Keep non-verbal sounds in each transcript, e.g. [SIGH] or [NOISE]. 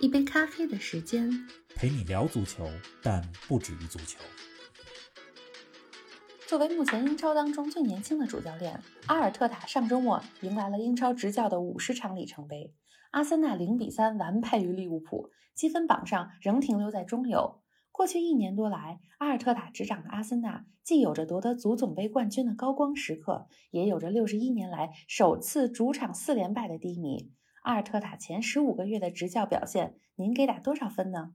一杯咖啡的时间，陪你聊足球，但不止于足球。作为目前英超当中最年轻的主教练，阿尔特塔上周末迎来了英超执教的五十场里程碑。阿森纳零比三完败于利物浦，积分榜上仍停留在中游。过去一年多来，阿尔特塔执掌的阿森纳既有着夺得足总杯冠军的高光时刻，也有着六十一年来首次主场四连败的低迷。阿尔特塔前十五个月的执教表现，您给打多少分呢？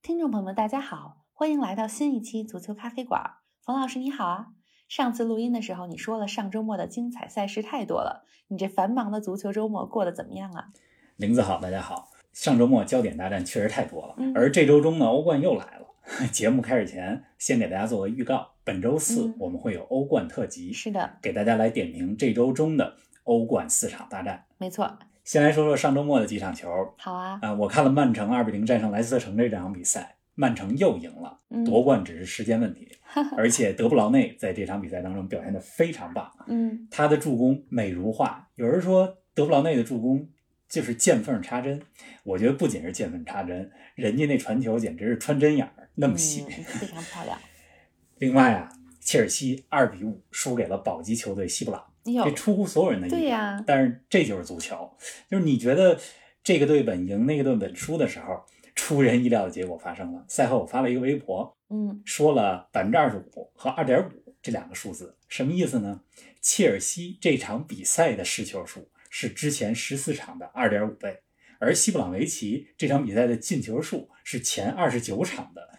听众朋友们，大家好，欢迎来到新一期足球咖啡馆。冯老师你好啊！上次录音的时候，你说了上周末的精彩赛事太多了，你这繁忙的足球周末过得怎么样啊？林子好，大家好。上周末焦点大战确实太多了，而这周中呢，欧冠又来了。[LAUGHS] 节目开始前，先给大家做个预告，本周四我们会有欧冠特辑，是的，给大家来点评这周中的欧冠四场大战。没错，先来说说上周末的几场球。好啊，啊，我看了曼城二比零战胜莱斯特城这场比赛。曼城又赢了，夺冠只是时间问题。[LAUGHS] 而且德布劳内在这场比赛当中表现的非常棒，嗯，他的助攻美如画。有人说德布劳内的助攻就是见缝插针，我觉得不仅是见缝插针，人家那传球简直是穿针眼儿那么细，非常漂亮。[LAUGHS] 另外啊，切尔西二比五输给了保级球队西布朗，这出乎所有人的意料。对呀，但是这就是足球，就是你觉得这个队稳赢，那个队稳输的时候。出人意料的结果发生了。赛后我发了一个微博，嗯，说了百分之二十五和二点五这两个数字，什么意思呢？切尔西这场比赛的失球数是之前十四场的二点五倍，而西布朗维奇这场比赛的进球数是前二十九场的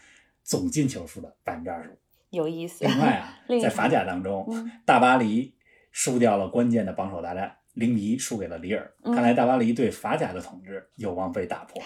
总进球数的百分之二十五。有意思。另外啊，[LAUGHS] 在法甲当中，大巴黎输掉了关键的榜首大战，零比一输给了里尔。看来大巴黎对法甲的统治有望被打破。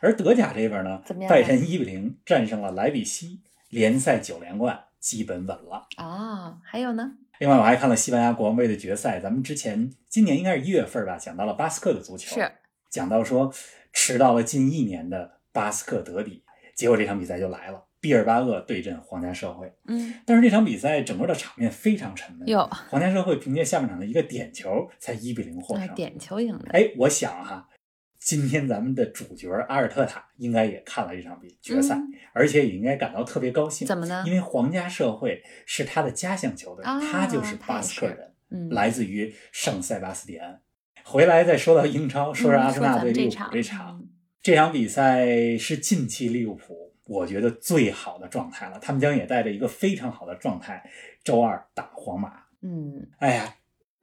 而德甲这边呢，拜仁一比零战胜了莱比锡，联赛九连冠基本稳了哦。还有呢？另外我还看了西班牙国王杯的决赛，咱们之前今年应该是一月份吧，讲到了巴斯克的足球，是讲到说迟到了近一年的巴斯克德比，结果这场比赛就来了，毕尔巴鄂对阵皇家社会。嗯，但是这场比赛整个的场面非常沉闷，哟，皇家社会凭借下半场的一个点球才一比零获胜，点球赢的。哎，我想哈。今天咱们的主角阿尔特塔应该也看了这场比决赛，而且也应该感到特别高兴。怎么呢？因为皇家社会是他的家乡球队，他就是巴斯克人，来自于圣塞巴斯蒂安。回来再说到英超，说说阿森纳对利物浦这场，这场比赛是近期利物浦我觉得最好的状态了。他们将也带着一个非常好的状态，周二打皇马。嗯，哎呀。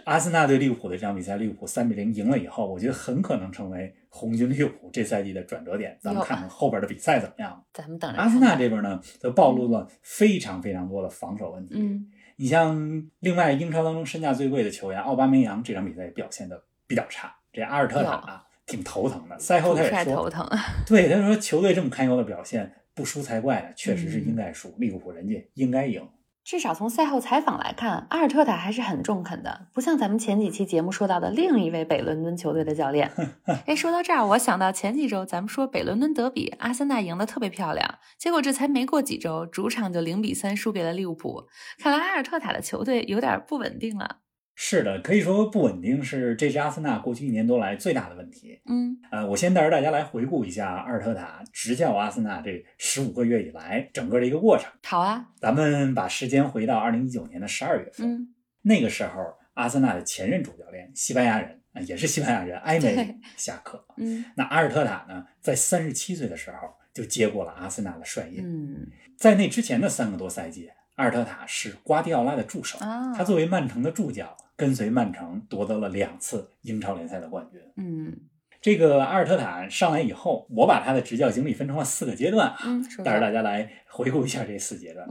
阿森纳对利物浦的这场比赛，利物浦三比零赢了以后，我觉得很可能成为红军利物浦这赛季的转折点。咱们看看后边的比赛怎么样。咱们等着阿森纳这边呢，则暴露了非常非常多的防守问题。嗯，你像另外英超当中身价最贵的球员奥巴梅扬，这场比赛表现的比较差。这阿尔特塔啊挺头疼的。赛后他也说头疼。[LAUGHS] 对，他说球队这么堪忧的表现，不输才怪呢。确实是应该输，利物浦人家应该赢。至少从赛后采访来看，阿尔特塔还是很中肯的，不像咱们前几期节目说到的另一位北伦敦球队的教练。[LAUGHS] 哎，说到这儿，我想到前几周咱们说北伦敦德比，阿森纳赢得特别漂亮，结果这才没过几周，主场就零比三输给了利物浦。看来阿尔特塔的球队有点不稳定了。是的，可以说不稳定是这支阿森纳过去一年多来最大的问题。嗯，呃，我先带着大家来回顾一下阿尔特塔执教阿森纳这十五个月以来整个的一个过程。好啊，咱们把时间回到二零一九年的十二月份。嗯，那个时候阿森纳的前任主教练西班牙人，也是西班牙人埃梅下课。嗯，那阿尔特塔呢，在三十七岁的时候就接过了阿森纳的帅印。嗯，在那之前的三个多赛季，阿尔特塔是瓜迪奥拉的助手。他作为曼城的助教。跟随曼城夺得了两次英超联赛的冠军。嗯，这个阿尔特塔上来以后，我把他的执教经历分成了四个阶段啊，带着大家来回顾一下这四阶段。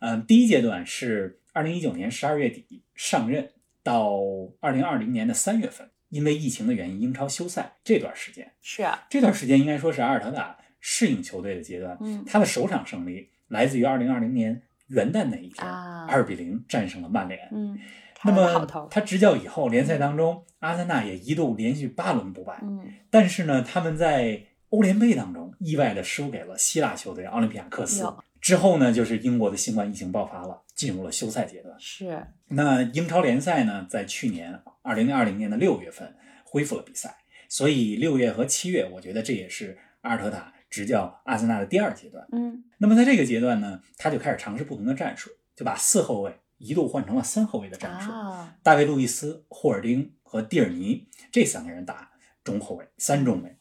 嗯，第一阶段是二零一九年十二月底上任到二零二零年的三月份，因为疫情的原因，英超休赛这段时间是啊，这段时间应该说是阿尔特塔适应球队的阶段。嗯，他的首场胜利来自于二零二零年元旦那一天，二比零战胜了曼联。嗯，那么他执教以后，联赛当中，阿森纳也一度连续八轮不败。嗯，但是呢，他们在欧联杯当中意外的输给了希腊球队奥林匹亚克斯。之后呢，就是英国的新冠疫情爆发了，进入了休赛阶段。是。那英超联赛呢，在去年二零二零年的六月份恢复了比赛，所以六月和七月，我觉得这也是阿尔特塔执教阿森纳的第二阶段。嗯。那么在这个阶段呢，他就开始尝试不同的战术，就把四后卫一度换成了三后卫的战术。啊。大卫·路易斯、霍尔丁和蒂尔尼这三个人打中后卫，三中卫。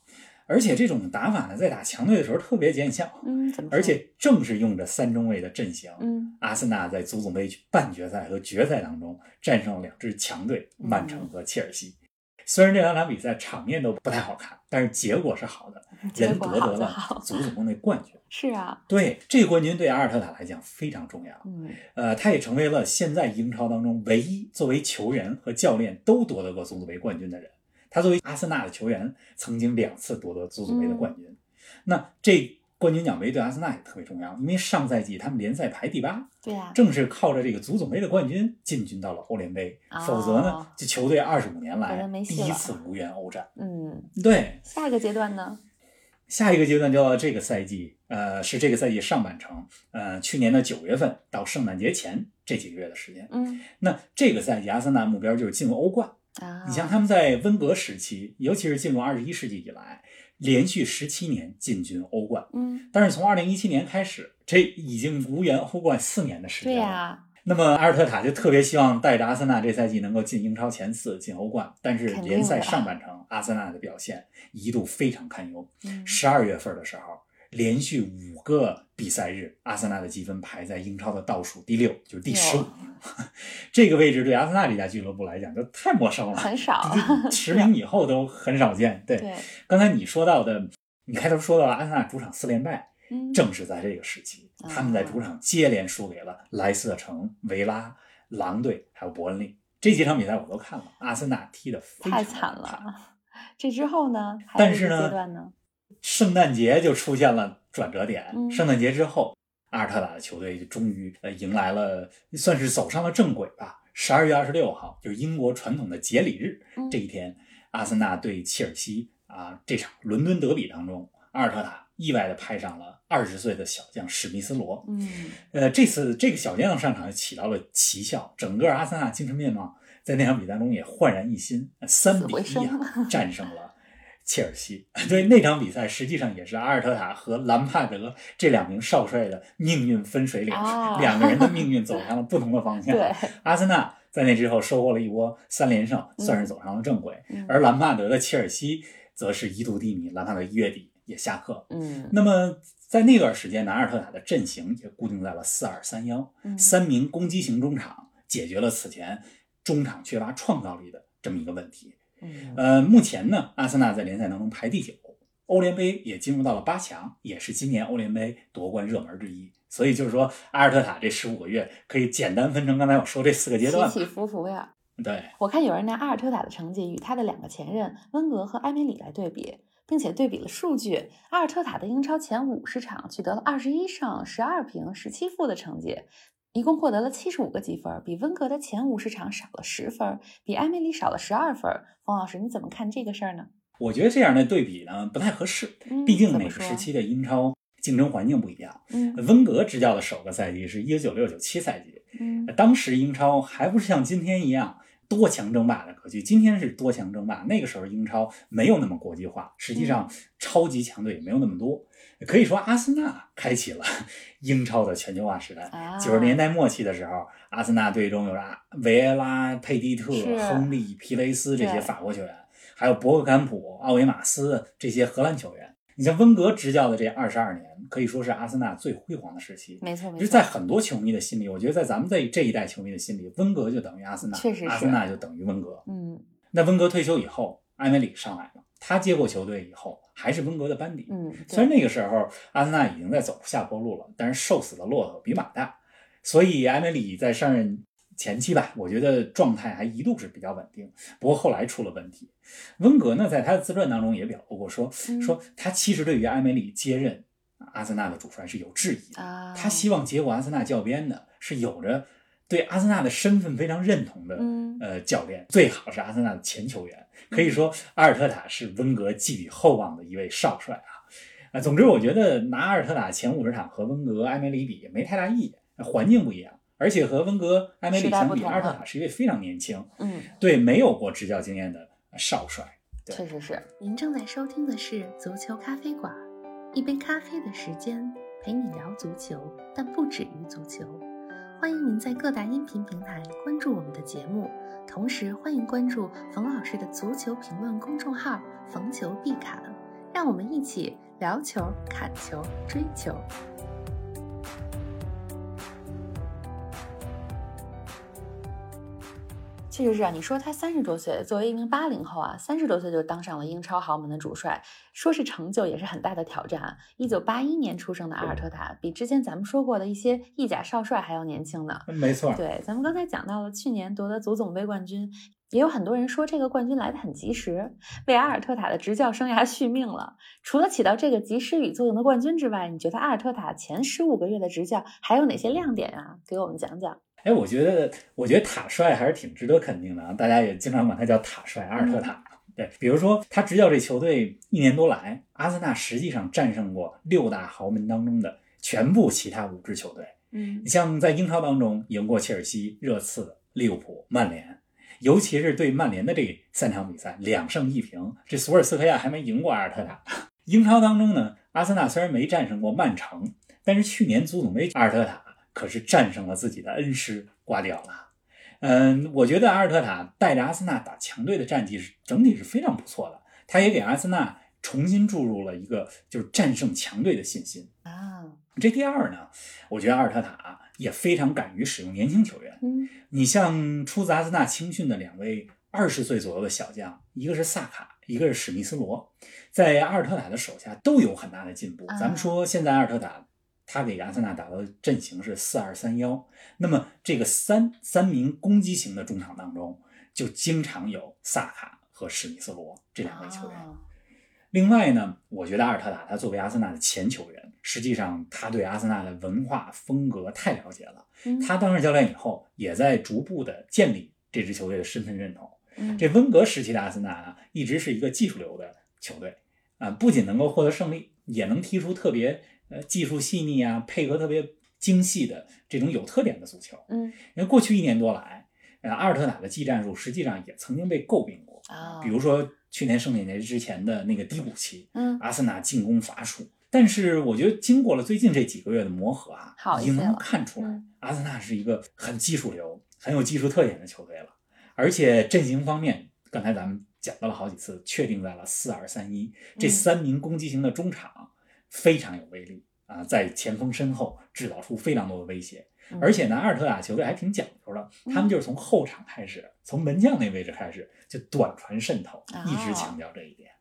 而且这种打法呢，在打强队的时候特别见效。嗯，而且正是用着三中卫的阵型，嗯，阿森纳在足总杯半决赛和决赛当中战胜了两支强队曼城和切尔西。虽然这两场比赛场面都不太好看，但是结果是好的，人得得了足总杯冠军。是啊，对这个冠军对阿尔特塔来讲非常重要。嗯，呃，他也成为了现在英超当中唯一作为球员和教练都夺得过足总杯冠军的人。他作为阿森纳的球员，曾经两次夺得足总杯的冠军。那这冠军奖杯对阿森纳也特别重要，因为上赛季他们联赛排第八，对呀，正是靠着这个足总杯的冠军进军到了欧联杯。否则呢，这球队二十五年来第一次无缘欧战。嗯，对。下一个阶段呢？下一个阶段就到这个赛季，呃，是这个赛季上半程，呃，去年的九月份到圣诞节前这几个月的时间。嗯，那这个赛季阿森纳目标就是进入欧冠。啊，你像他们在温格时期，尤其是进入二十一世纪以来，连续十七年进军欧冠。嗯，但是从二零一七年开始，这已经无缘欧冠四年的时间了。对呀。那么阿尔特塔就特别希望带着阿森纳这赛季能够进英超前四，进欧冠。但是联赛上半程，阿森纳的表现一度非常堪忧。十二月份的时候。连续五个比赛日，阿森纳的积分排在英超的倒数第六，就是第十五。[LAUGHS] 这个位置对阿森纳这家俱乐部来讲就太陌生了，很少，十名以后都很少见。对，[LAUGHS] 刚才你说到的，你开头说到了阿森纳主场四连败，正是在这个时期，他们在主场接连输给了莱斯特城、维拉、狼队还有伯恩利这几场比赛我都看了，阿森纳踢的太惨了。这之后呢？但是呢？圣诞节就出现了转折点。圣诞节之后，阿尔特塔的球队就终于呃迎来了，算是走上了正轨吧。十二月二十六号，就是英国传统的节礼日这一天，阿森纳对切尔西啊这场伦敦德比当中，阿尔特塔意外的派上了二十岁的小将史密斯罗。嗯，呃，这次这个小将上场起到了奇效，整个阿森纳精神面貌在那场比赛中也焕然一新，三比一啊战胜了。切尔西 [LAUGHS] 对那场比赛，实际上也是阿尔特塔和兰帕德这两名少帅的命运分水岭，两个人的命运走 [LAUGHS] 向了不同的方向。对，阿森纳在那之后收获了一波三连胜，算是走上了正轨。而兰帕德的切尔西则是一度低迷，兰帕德一月底也下课。嗯，那么在那段时间，阿尔特塔的阵型也固定在了四二三幺，三名攻击型中场解决了此前中场缺乏创造力的这么一个问题。呃，目前呢，阿森纳在联赛当中排第九，欧联杯也进入到了八强，也是今年欧联杯夺冠热门之一。所以就是说，阿尔特塔这十五个月可以简单分成刚才我说这四个阶段，起起伏伏呀。对，我看有人拿阿尔特塔的成绩与他的两个前任温格和埃梅里来对比，并且对比了数据。阿尔特塔的英超前五十场取得了二十一胜、十二平、十七负的成绩。一共获得了七十五个积分，比温格的前五十场少了十分，比埃梅里少了十二分。冯老师，你怎么看这个事儿呢？我觉得这样的对比呢不太合适，毕竟每个时期的英超竞争环境不一样。嗯，温格执教的首个赛季是一九六九七赛季，嗯，当时英超还不是像今天一样多强争霸的格局，今天是多强争霸，那个时候英超没有那么国际化，实际上超级强队也没有那么多。可以说，阿森纳开启了 [LAUGHS] 英超的全球化时代。九十年代末期的时候，阿森纳队中有阿维埃拉、佩蒂特、亨利、皮雷斯这些法国球员，还有博格坎普、奥维马斯这些荷兰球员。你像温格执教的这二十二年，可以说是阿森纳最辉煌的时期。没错，没错。就是在很多球迷的心里，我觉得在咱们这这一代球迷的心里，温格就等于阿森纳，确实阿森纳就等于温格。嗯。那温格退休以后，埃梅里上来了，他接过球队以后。还是温格的班底，嗯，虽然那个时候阿森纳已经在走下坡路了，但是瘦死的骆驼比马大，所以埃梅里在上任前期吧，我觉得状态还一度是比较稳定。不过后来出了问题。温格呢，在他的自传当中也表露过，说说他其实对于埃梅里接任阿森纳的主帅是有质疑的，他希望接过阿森纳教鞭的是有着对阿森纳的身份非常认同的呃教练，最好是阿森纳的前球员。可以说，阿尔特塔是温格寄予厚望的一位少帅啊。啊，总之，我觉得拿阿尔特塔前五十场和温格、埃梅里比没太大意义，环境不一样，而且和温格、埃梅里相比，阿尔特塔是一位非常年轻，嗯，对没有过执教经验的少帅。确实是。您正在收听的是足球咖啡馆。一杯咖啡的时间，陪你聊足球，但不止于足球。欢迎您在各大音频平台关注我们的节目，同时欢迎关注冯老师的足球评论公众号“冯球必侃”，让我们一起聊球、砍球、追球。确实是啊，你说他三十多岁，作为一名八零后啊，三十多岁就当上了英超豪门的主帅，说是成就，也是很大的挑战。一九八一年出生的阿尔特塔，比之前咱们说过的一些意甲少帅还要年轻呢。没错，对，咱们刚才讲到了去年夺得足总杯冠军，也有很多人说这个冠军来的很及时，为阿尔特塔的执教生涯续命了。除了起到这个及时雨作用的冠军之外，你觉得阿尔特塔前十五个月的执教还有哪些亮点啊？给我们讲讲。哎，我觉得，我觉得塔帅还是挺值得肯定的啊！大家也经常管他叫塔帅，阿尔特塔。对，比如说他执教这球队一年多来，阿森纳实际上战胜过六大豪门当中的全部其他五支球队。嗯，你像在英超当中赢过切尔西、热刺、利物浦、曼联，尤其是对曼联的这三场比赛，两胜一平，这索尔斯克亚还没赢过阿尔特塔。[LAUGHS] 英超当中呢，阿森纳虽然没战胜过曼城，但是去年足总杯阿尔特塔。可是战胜了自己的恩师瓜迪奥拉，嗯，我觉得阿尔特塔带着阿森纳打强队的战绩是整体是非常不错的，他也给阿森纳重新注入了一个就是战胜强队的信心啊。这第二呢，我觉得阿尔特塔也非常敢于使用年轻球员，嗯，你像出自阿森纳青训的两位二十岁左右的小将，一个是萨卡，一个是史密斯罗，在阿尔特塔的手下都有很大的进步。咱们说现在阿尔特塔。他给阿森纳打的阵型是四二三幺，那么这个三三名攻击型的中场当中，就经常有萨卡和史密斯罗这两位球员。另外呢，我觉得阿尔特塔他作为阿森纳的前球员，实际上他对阿森纳的文化风格太了解了。他当上教练以后，也在逐步的建立这支球队的身份认同。这温格时期的阿森纳啊，一直是一个技术流的球队啊，不仅能够获得胜利，也能踢出特别。呃，技术细腻啊，配合特别精细的这种有特点的足球。嗯，因为过去一年多来，呃，阿尔特塔的技战术实际上也曾经被诟病过啊。比如说去年圣诞节之前的那个低谷期，嗯，阿森纳进攻乏术。但是我觉得经过了最近这几个月的磨合啊，已经能看出来，阿森纳是一个很技术流、很有技术特点的球队了。而且阵型方面，刚才咱们讲到了好几次，确定在了四二三一，这三名攻击型的中场。非常有威力啊，在前锋身后制造出非常多的威胁，而且呢，阿尔特塔球队还挺讲究的，他们就是从后场开始，从门将那位置开始就短传渗透，一直强调这一点。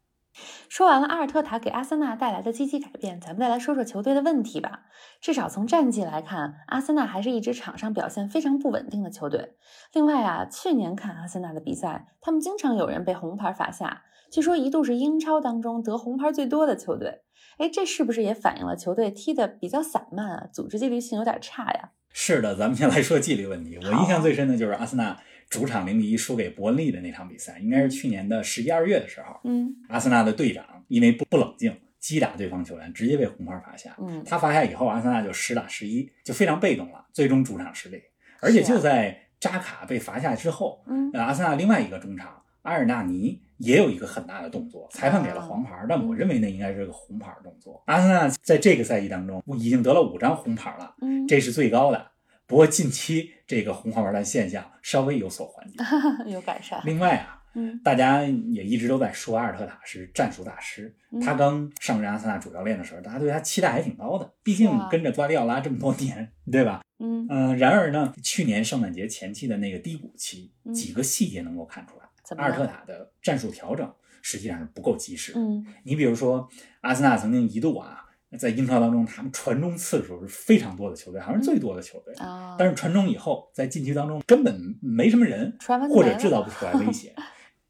说完了阿尔特塔给阿森纳带来的积极改变，咱们再来说说球队的问题吧。至少从战绩来看，阿森纳还是一支场上表现非常不稳定的球队。另外啊，去年看阿森纳的比赛，他们经常有人被红牌罚下，据说一度是英超当中得红牌最多的球队。哎，这是不是也反映了球队踢得比较散漫啊？组织纪律性有点差呀？是的，咱们先来说纪律问题。我印象最深的就是阿森纳主场零比一输给伯恩利的那场比赛，应该是去年的十一二月的时候。嗯，阿森纳的队长因为不不冷静击打对方球员，直接被红牌罚下。嗯，他罚下以后，阿森纳就十打十一，就非常被动了，最终主场失利。而且就在扎卡被罚下之后，嗯，阿森纳另外一个中场阿尔纳尼。也有一个很大的动作，裁判给了黄牌，但我认为那应该是个红牌动作。阿森纳在这个赛季当中已经得了五张红牌了，嗯，这是最高的。不过近期这个红黄牌的现象稍微有所缓解，[LAUGHS] 有改善。另外啊，嗯，大家也一直都在说阿尔特塔是战术大师。他刚上任阿森纳主教练的时候，大家对他期待还挺高的，毕竟跟着瓜迪奥拉这么多年，对吧？嗯嗯。然而呢，去年圣诞节前期的那个低谷期，几个细节能够看出来。阿尔特塔的战术调整实际上是不够及时。嗯，你比如说，阿森纳曾经一度啊，在英超当中，他们传中次数是非常多的球队，好像是最多的球队。啊，但是传中以后，在禁区当中根本没什么人，或者制造不出来威胁，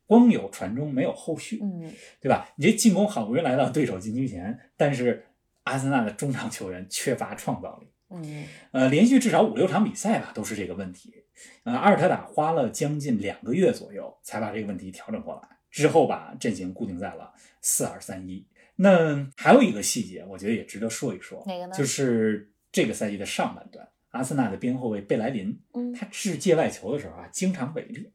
光有传中没有后续，嗯，对吧？你这进攻好不容易来到对手禁区前，但是阿森纳的中场球员缺乏创造力。嗯，呃，连续至少五六场比赛吧，都是这个问题。呃，阿尔特塔花了将近两个月左右才把这个问题调整过来，之后把阵型固定在了四二三一。那还有一个细节，我觉得也值得说一说，哪个呢？就是这个赛季的上半段，阿森纳的边后卫贝莱林，嗯，他掷界外球的时候啊，经常违例。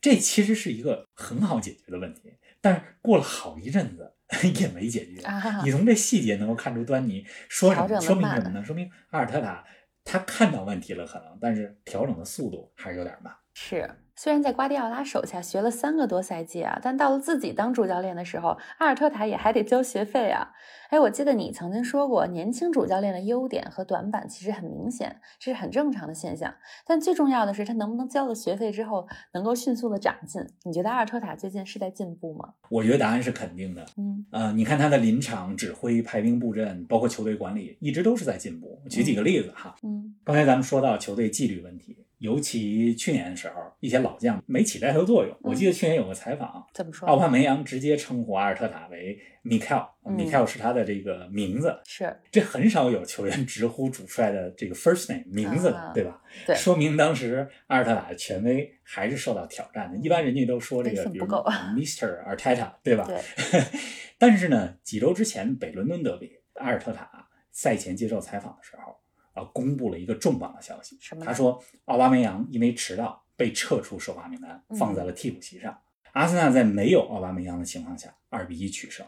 这其实是一个很好解决的问题，但是过了好一阵子 [LAUGHS] 也没解决。你从这细节能够看出端倪，说什么？说明什么呢？说明阿尔特塔他看到问题了，可能，但是调整的速度还是有点慢。是。虽然在瓜迪奥拉手下学了三个多赛季啊，但到了自己当主教练的时候，阿尔特塔也还得交学费啊。哎，我记得你曾经说过，年轻主教练的优点和短板其实很明显，这是很正常的现象。但最重要的是，他能不能交了学费之后，能够迅速的长进？你觉得阿尔特塔最近是在进步吗？我觉得答案是肯定的。嗯，呃，你看他的临场指挥、排兵布阵，包括球队管理，一直都是在进步。举几个例子哈。嗯，刚才咱们说到球队纪律问题。尤其去年的时候，一些老将没起带头作用。我记得去年有个采访，怎么说？奥巴梅扬直接称呼阿尔特塔为 Mikel，Mikel 是他的这个名字。是，这很少有球员直呼主帅的这个 first name 名字的，对吧？对，说明当时阿尔特塔的权威还是受到挑战的。一般人家都说这个，比如 [LAUGHS] Mr. Arteta，对吧？对。[LAUGHS] 但是呢，几周之前北伦敦德比，阿尔特塔赛前接受采访的时候。啊，公布了一个重磅的消息。他说，奥巴梅扬因为迟到被撤出首发名单，放在了替补席上。阿森纳在没有奥巴梅扬的情况下，二比一取胜。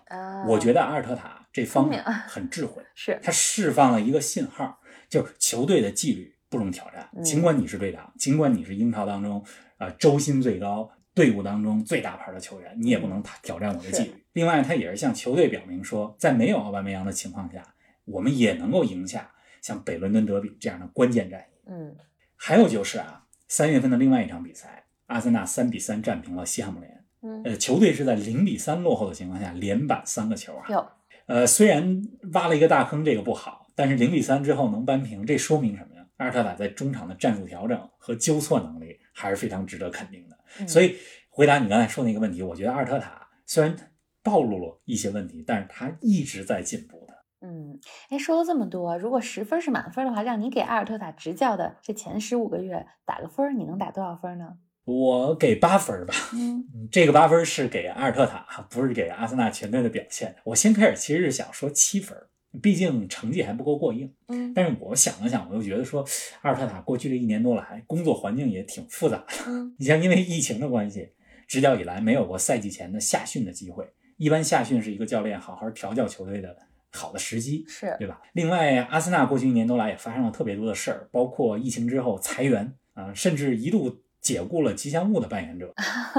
我觉得阿尔特塔这方面很智慧，是他释放了一个信号，就是球队的纪律不容挑战。尽管你是队长，尽管你是英超当中啊周薪最高、队伍当中最大牌的球员，你也不能挑战我的纪律。另外，他也是向球队表明说，在没有奥巴梅扬的情况下，我们也能够赢下。像北伦敦德比这样的关键战役，嗯，还有就是啊，三月份的另外一场比赛，阿森纳三比三战平了西汉姆联，嗯，呃，球队是在零比三落后的情况下连扳三个球啊，有，呃，虽然挖了一个大坑，这个不好，但是零比三之后能扳平，这说明什么呀？阿尔特塔在中场的战术调整和纠错能力还是非常值得肯定的。所以回答你刚才说那个问题，我觉得阿尔特塔虽然暴露了一些问题，但是他一直在进步。嗯，哎，说了这么多，如果十分是满分的话，让你给阿尔特塔执教的这前十五个月打个分，你能打多少分呢？我给八分吧。[LAUGHS] 嗯，这个八分是给阿尔特塔，不是给阿森纳全队的表现。我先开始其实是想说七分，毕竟成绩还不够过硬。嗯，但是我想了想，我又觉得说阿尔特塔过去这一年多来，工作环境也挺复杂的。嗯，[LAUGHS] 你像因为疫情的关系，执教以来没有过赛季前的夏训的机会。一般夏训是一个教练好好调教球队的。好的时机是对吧？另外，阿森纳过去一年多来也发生了特别多的事儿，包括疫情之后裁员啊，甚至一度解雇了吉祥物的扮演者，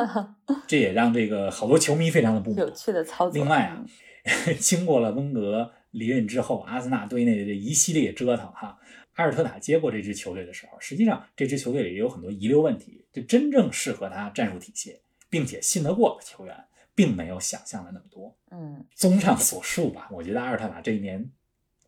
[LAUGHS] 这也让这个好多球迷非常的不满。有趣的操作。另外啊，[LAUGHS] 经过了温格离任之后，阿森纳队内的这一系列折腾哈，阿尔特塔接过这支球队的时候，实际上这支球队里也有很多遗留问题，就真正适合他战术体系并且信得过的球员。并没有想象的那么多。嗯，综上所述吧，我觉得阿尔特塔这一年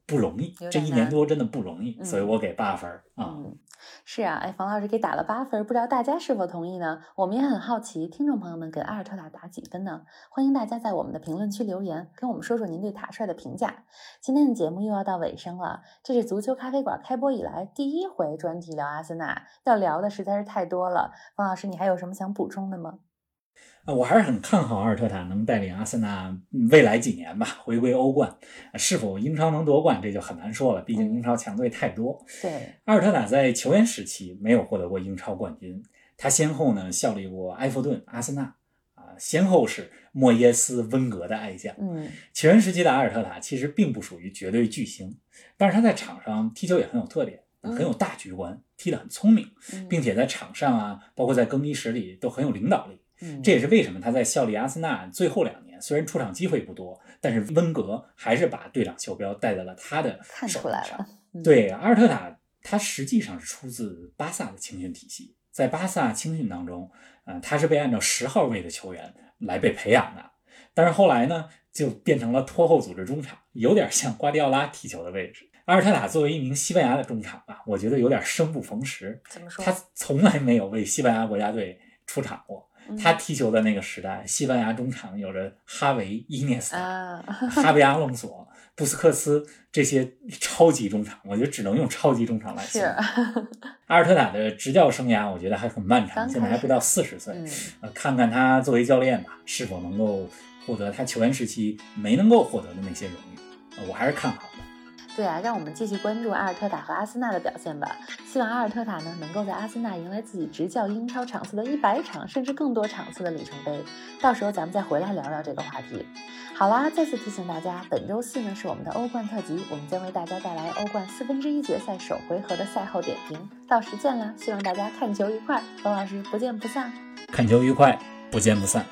不容易，这一年多真的不容易，所以我给八分啊。嗯，是啊，哎，冯老师给打了八分，不知道大家是否同意呢？我们也很好奇，听众朋友们给阿尔特塔打几分呢？欢迎大家在我们的评论区留言，跟我们说说您对塔帅的评价。今天的节目又要到尾声了，这是足球咖啡馆开播以来第一回专题聊阿森纳，要聊的实在是太多了。冯老师，你还有什么想补充的吗？啊，我还是很看好阿尔特塔能带领阿森纳未来几年吧回归欧冠。是否英超能夺冠，这就很难说了，毕竟英超强队太多。对，阿尔特塔在球员时期没有获得过英超冠军，他先后呢效力过埃弗顿、阿森纳，啊，先后是莫耶斯、温格的爱将。嗯，球员时期的阿尔特塔其实并不属于绝对巨星，但是他在场上踢球也很有特点，很有大局观，踢得很聪明，并且在场上啊，包括在更衣室里都很有领导力。这也是为什么他在效力阿森纳最后两年，虽然出场机会不多，但是温格还是把队长袖标戴在了他的手上。对，阿尔特塔他实际上是出自巴萨的青训体系，在巴萨青训当中，呃，他是被按照十号位的球员来被培养的。但是后来呢，就变成了拖后组织中场，有点像瓜迪奥拉踢球的位置。阿尔特塔作为一名西班牙的中场啊，我觉得有点生不逢时。怎么说？他从来没有为西班牙国家队出场过。他踢球的那个时代，西班牙中场有着哈维、伊涅斯塔、[LAUGHS] 哈维、阿隆索布斯克斯这些超级中场，我觉得只能用超级中场来形容。阿尔特塔的执教生涯，我觉得还很漫长，现在还不到四十岁。呃，看看他作为教练吧，是否能够获得他球员时期没能够获得的那些荣誉，我还是看好的。对啊，让我们继续关注阿尔特塔和阿森纳的表现吧。希望阿尔特塔呢，能够在阿森纳迎来自己执教英超场次的一百场甚至更多场次的里程碑。到时候咱们再回来聊聊这个话题。好啦，再次提醒大家，本周四呢是我们的欧冠特辑，我们将为大家带来欧冠四分之一决赛首回合的赛后点评。到时见啦！希望大家看球愉快，冯老师不见不散。看球愉快，不见不散。